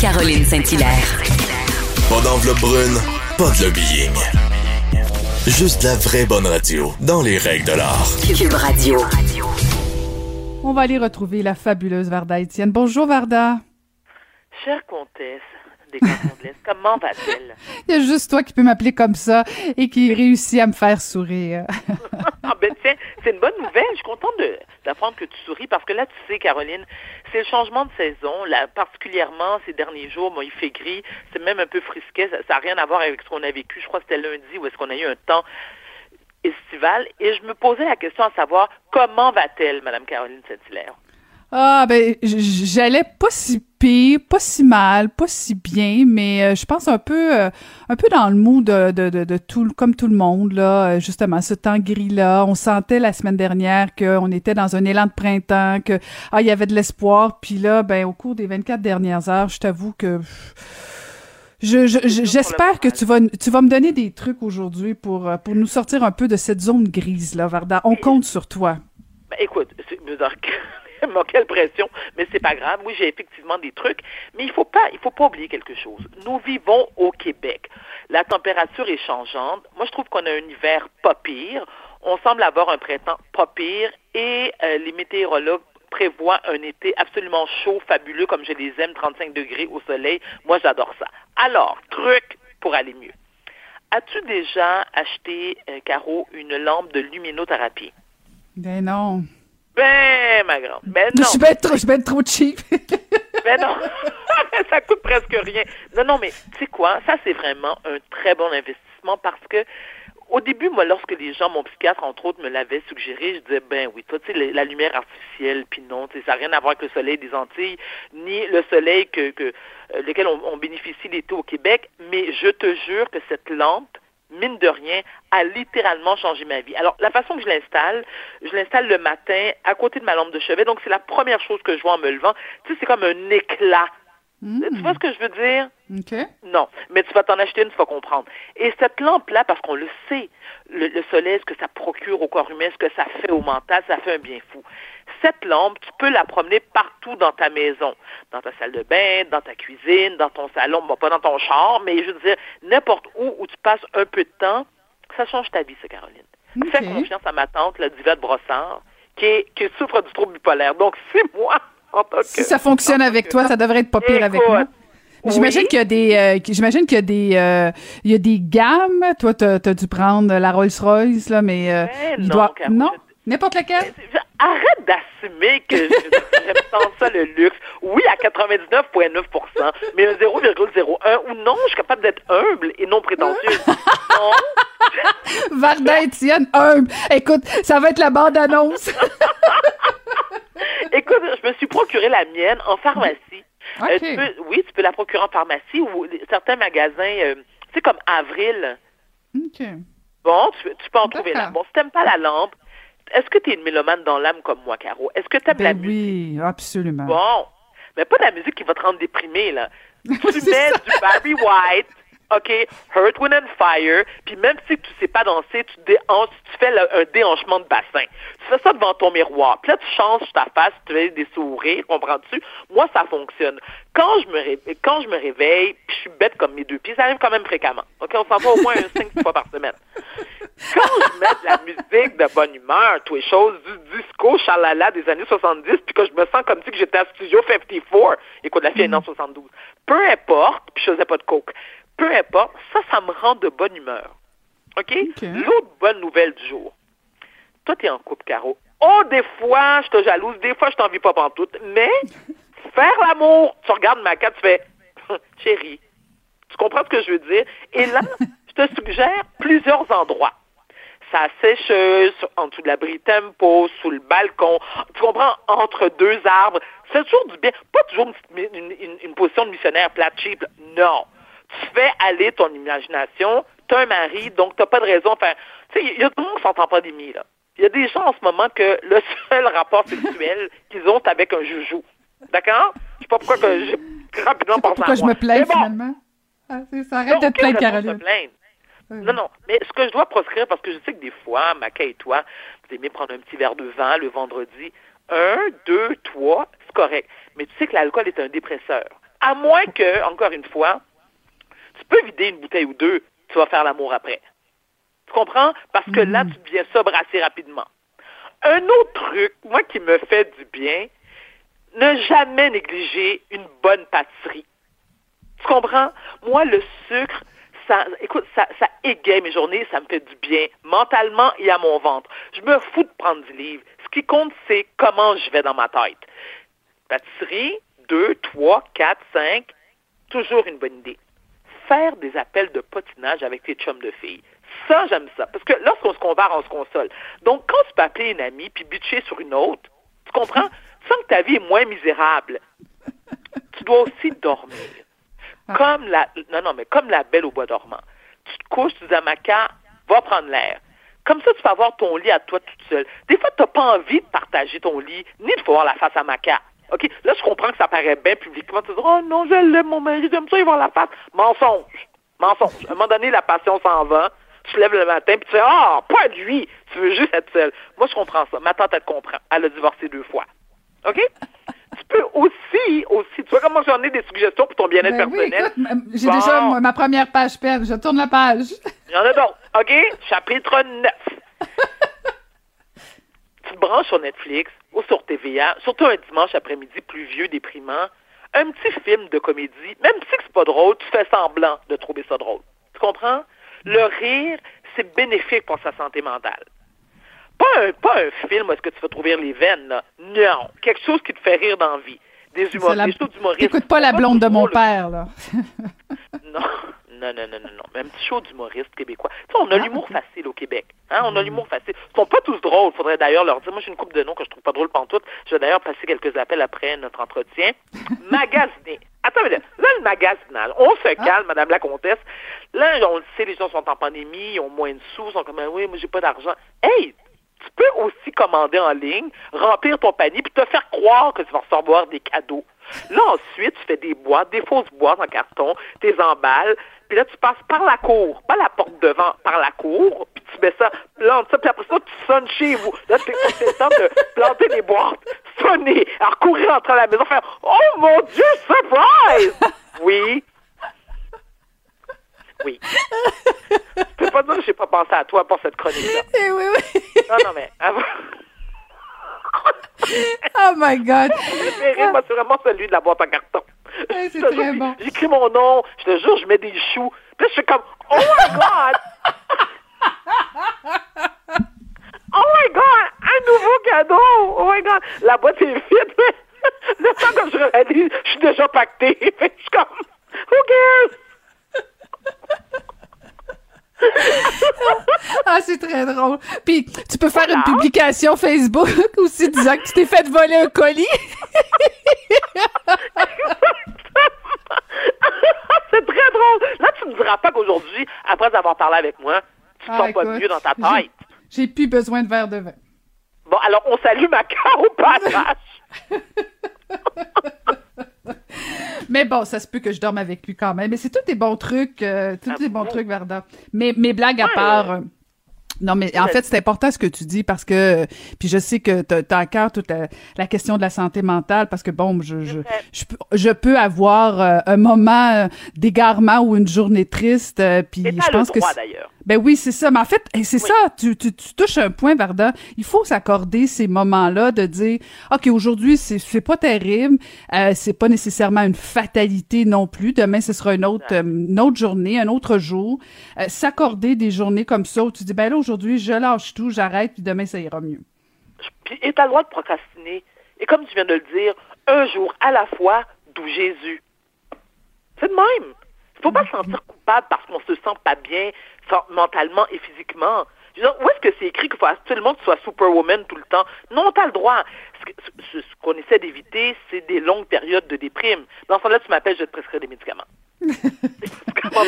Caroline Saint-Hilaire. Pas d'enveloppe brune, pas de lobbying. Juste la vraie bonne radio, dans les règles de l'art. Cube Radio. On va aller retrouver la fabuleuse Varda Étienne. Bonjour Varda. Chère comtesse des cantons de l'Est, comment va-t-elle? Il y a juste toi qui peux m'appeler comme ça et qui réussit à me faire sourire. c'est une bonne nouvelle. Je suis contente d'apprendre que tu souris parce que là, tu sais, Caroline, c'est le changement de saison. Particulièrement ces derniers jours, il fait gris, c'est même un peu frisquet. Ça n'a rien à voir avec ce qu'on a vécu. Je crois que c'était lundi où est-ce qu'on a eu un temps estival. Et je me posais la question à savoir comment va-t-elle, Madame Caroline Saint-Hilaire? Ah ben j'allais pas si pire, pas si mal, pas si bien, mais euh, je pense un peu euh, un peu dans le mood de, de, de, de tout comme tout le monde là, euh, justement ce temps gris là, on sentait la semaine dernière qu'on était dans un élan de printemps, que ah il y avait de l'espoir, puis là ben au cours des 24 dernières heures, je t'avoue que je, je- j'espère que tu vas tu vas me donner des trucs aujourd'hui pour euh, pour nous sortir un peu de cette zone grise là, Varda. On compte sur toi. Ben, écoute, c'est- je bon, quelle pression, mais c'est pas grave. Oui, j'ai effectivement des trucs, mais il faut pas, il faut pas oublier quelque chose. Nous vivons au Québec. La température est changeante. Moi, je trouve qu'on a un hiver pas pire. On semble avoir un printemps pas pire et euh, les météorologues prévoient un été absolument chaud, fabuleux, comme je les aime, 35 degrés au soleil. Moi, j'adore ça. Alors, truc pour aller mieux. As-tu déjà acheté, euh, Caro, une lampe de luminothérapie? Ben non. Ben, ma grande. Ben Je non. suis bien trop, je ben trop cheap. Ben non. ça coûte presque rien. Non, non, mais tu sais quoi? Ça, c'est vraiment un très bon investissement parce que au début, moi, lorsque les gens, mon psychiatre, entre autres, me l'avait suggéré, je disais, ben oui, toi, tu sais, la, la lumière artificielle, puis non, tu sais, ça n'a rien à voir avec le soleil des Antilles, ni le soleil que, que euh, lequel on, on bénéficie l'été au Québec, mais je te jure que cette lampe, mine de rien, a littéralement changé ma vie. Alors, la façon que je l'installe, je l'installe le matin à côté de ma lampe de chevet, donc c'est la première chose que je vois en me levant. Tu sais, c'est comme un éclat. Tu vois ce que je veux dire? Non, mais tu vas t'en acheter une, tu vas comprendre. Et cette lampe-là, parce qu'on le sait, le, le soleil, ce que ça procure au corps humain, ce que ça fait au mental, ça fait un bien fou. Cette lampe, tu peux la promener partout dans ta maison, dans ta salle de bain, dans ta cuisine, dans ton salon, bon, pas dans ton char, mais je veux dire, n'importe où où tu passes un peu de temps, ça change ta vie, ça, Caroline. Fais confiance à ma tante, la diva de Brossard, qui, est- qui souffre du trouble bipolaire. Donc, c'est moi, en tant que... Si ça fonctionne avec toi, ça devrait être pas pire avec moi. Mais J'imagine oui. qu'il y a des, euh, j'imagine qu'il y a des, euh, il y a des gammes. Toi, t'as as dû prendre la Rolls Royce là, mais euh, Ben il non, doit, n'importe lequel. Arrête d'assumer que j'aime tant ça le luxe. Oui, à 99,9% mais un 0,01 ou non, je suis capable d'être humble et non prétentieuse. non. Varda Étienne, humble. Écoute, ça va être la bande annonce. Écoute, je me suis procuré la mienne en pharmacie. Euh, tu peux- oui, tu peux la procurer en pharmacie ou certains magasins, euh, tu sais, comme Avril. Ok. Bon, tu, tu peux en trouver là. Bon, si t'aimes pas la lampe, est-ce que tu es une mélomane dans l'âme comme moi, Caro? Est-ce que tu aimes la Ben musique? oui, absolument. Bon, mais pas de la musique qui va te rendre déprimé, là. Tu mets du Barry White, OK, Earth, Wind and Fire, puis même si tu sais pas danser, tu, déhanches, tu fais le- un déhanchement de bassin. Tu fais ça devant ton miroir. Puis là, tu changes ta face, tu fais des sourires, comprends-tu? Moi, ça fonctionne. Quand je me réveille, quand je me réveille, puis je suis bête comme mes deux pieds, ça arrive quand même fréquemment. OK, on s'en va au moins un cinq fois par semaine. Quand je mets de la musique de bonne humeur, toutes les choses, du disco chalala des années 70, puis que je me sens comme si j'étais à Studio 54, écoute, la fille est en 72, peu importe, puis je faisais pas de coke, peu importe, ça, ça me rend de bonne humeur. OK? OK. L'autre bonne nouvelle du jour. Toi, t'es en couple, Caro. Oh, des fois, je te jalouse, des fois, je t'envie pas pantoute, mais faire l'amour, tu regardes ma carte, tu fais, chérie, tu comprends ce que je veux dire? Et là, je te suggère plusieurs endroits. Sa sécheuse, en dessous de l'abri tempo, sous le balcon, tu comprends, entre deux arbres. C'est toujours du bien. Pas toujours une, une- une- une position de missionnaire plate cheap. Non. Tu fais aller ton imagination. Tu as un mari, donc tu pas de raison. Enfin, tu sais, il y a tout le monde qui s'entend pas d'aimer, là. Il y a des gens en ce moment que le seul rapport sexuel qu'ils ont, c'est avec un joujou. D'accord? Je sais pas pourquoi que j'ai rapidement pensé Pourquoi à je moi. me plains bon, finalement? Ah, ça, arrête de te plaindre, Caroline. Non, non. Mais ce que je dois proscrire, parce que je sais que des fois, Maca et toi, vous aimez prendre un petit verre de vin le vendredi. Un, deux, trois, c'est correct. Mais tu sais que l'alcool est un dépresseur. À moins que, encore une fois, tu peux vider une bouteille ou deux, tu vas faire l'amour après. Tu comprends? Parce que là, tu deviens sobre assez rapidement. Un autre truc, moi, qui me fait du bien, ne jamais négliger une bonne pâtisserie. Tu comprends? Moi, le sucre, ça, écoute, ça, ça mes journées, ça me fait du bien, mentalement et à mon ventre. Je me fous de prendre du livre. Ce qui compte, c'est comment je vais dans ma tête. Pâtisserie, deux, trois, quatre, cinq, toujours une bonne idée. Faire des appels de potinage avec tes chums de filles. Ça, j'aime ça. Parce que lorsqu'on se compare, on se console. Donc, quand tu peux appeler une amie puis butcher sur une autre, tu comprends? Tu sens que ta vie est moins misérable. Tu dois aussi dormir. Comme la, non, non, mais comme la belle au bois dormant. Tu te couches, tu dis à Maca, va prendre l'air. Comme ça, tu peux avoir ton lit à toi toute seule. Des fois, tu n'as pas envie de partager ton lit, ni de voir la face à Maca. OK? Là, je comprends que ça paraît bien publiquement. Tu dis, oh non, je l'aime, mon mari, j'aime ça, il voir la face. Mensonge. Mensonge. À un moment donné, la passion s'en va. Tu te lèves le matin, puis tu dis, ah, pas de lui. Tu veux juste être seule. Moi, je comprends ça. Ma tante, elle comprend. Elle a divorcé deux fois. OK? tu peux aussi, aussi, tu vois comment j'en ai des suggestions pour ton bien-être Ben oui, personnel? écoute, j'ai Bon. déjà ma première page perte. Je tourne la page. Il y en a d'autres. OK? Chapitre 9. tu te branches sur Netflix ou sur TVA, surtout un dimanche après-midi pluvieux, déprimant, un petit film de comédie, même si c'est pas drôle, tu fais semblant de trouver ça drôle. Tu comprends? Le rire, c'est bénéfique pour sa santé mentale. Pas un, pas un film où est-ce que tu vas trouver les veines, là. Non. Quelque chose qui te fait rire dans la vie. Des humoristes, la- des shows d'humoristes. T'écoutes pas la blonde de mon père, là. Non, non, non, non, non, non. Mais un petit show d'humoriste québécois. Tu sais, on a Ah, l'humour facile au Québec. Hein? On a l'humour facile. Ils sont pas tous drôles. Faudrait d'ailleurs leur dire. Moi, j'ai une coupe de noms que je trouve pas drôle pantoute. Je vais d'ailleurs passer quelques appels après notre entretien. Magasiner. Attends, mais là, là, le magasinage. On se calme, Madame la Comtesse. Là, on le sait, les gens sont en pandémie, ils ont moins de sous, ils sont comme, Ah oui, moi, j'ai pas d'argent. Hey! Tu peux aussi commander en ligne, remplir ton panier, puis te faire croire que tu vas recevoir des cadeaux. Là, ensuite, tu fais des boîtes, des fausses boîtes en carton, tes emballes, puis là, tu passes par la cour, pas la porte devant, par la cour, puis tu mets ça, plantes ça, puis après ça, tu sonnes chez vous. Là, tu c'est le temps de planter des boîtes, sonner, alors courir entre la maison, faire « Oh mon Dieu, surprise! » Oui. Oui. Je peux pas dire que j'ai pas pensé à toi pour cette chronique-là. Eh oui, oui. Non, non, mais... avant- Oh my God. préféré, moi, c'est vraiment celui de la boîte en carton. Ouais, c'est Je très bon. J'écris mon nom, je te jure, je mets des choux. Puis là, je suis comme, oh my God! oh my God! Un nouveau cadeau! Oh my God! La boîte est vide. Le temps que je réalise, je suis déjà pacté. Fait que je suis comme, who cares? Ah, c'est très drôle. Puis, tu peux faire Voilà. une publication Facebook aussi disant que tu t'es fait voler un colis. c'est très drôle. Là, tu me diras pas qu'aujourd'hui, après avoir parlé avec moi, tu te Ah, pas mieux dans ta tête. J'ai plus besoin de verre de vin. Bon, alors, on salue ma au panache. Mais bon, ça se peut que je dorme avec lui quand même. Mais c'est tous des bons trucs, euh, tous Ah des bons bon? trucs, Varda. Mais mes blagues à part. Non, mais en fait, c'est important ce que tu dis parce que, puis je sais que t'as t'as à cœur toute la, la question de la santé mentale parce que bon, je, je, je, peux, je peux avoir euh, un moment d'égarement ou une journée triste, euh, puis je pense le que droit, c'est- d'ailleurs. Ben oui, c'est ça. Mais en fait, c'est Oui. ça. Tu, tu, tu touches un point, Varda. Il faut s'accorder ces moments-là de dire, OK, aujourd'hui, c'est, c'est pas terrible. Euh, c'est pas nécessairement une fatalité non plus. Demain, ce sera une autre, euh, une autre journée, un autre jour. Euh, s'accorder des journées comme ça où tu dis, ben là, aujourd'hui, je lâche tout, j'arrête, puis demain, ça ira mieux. Puis, et t'as le droit de procrastiner. Et comme tu viens de le dire, un jour à la fois, d'où Jésus. C'est de même. Il faut pas se sentir coupable parce qu'on se sent pas bien mentalement et physiquement. Dire, où est-ce que c'est écrit qu'il faut absolument que tu sois superwoman tout le temps? Non, t'as le droit. Ce qu'on essaie d'éviter, c'est des longues périodes de déprime. Dans ce temps-là, tu m'appelles, je vais te prescrire des médicaments. Pas-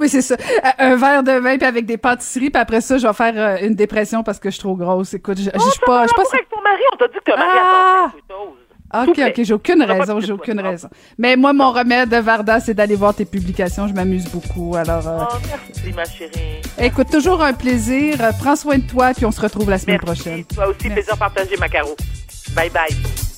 Oui, c'est ça. Euh, Un verre de vin, puis avec des pâtisseries, puis après ça, je vais faire euh, une dépression parce que je suis trop grosse. Écoute, je, je, je suis pas... je pas L'amour avec ton mari, on t'a dit que t'as marié Ah! à ton quelque chose. Ok, ok, j'ai aucune raison, j'ai aucune raison. Mais moi, mon remède, Varda, c'est d'aller voir tes publications. Je m'amuse beaucoup. Alors, euh, Oh, merci, ma chérie. écoute, toujours un plaisir. Prends soin de toi, puis on se retrouve la semaine Merci. prochaine. Toi aussi, Merci. plaisir partagé, Macaro. Bye bye.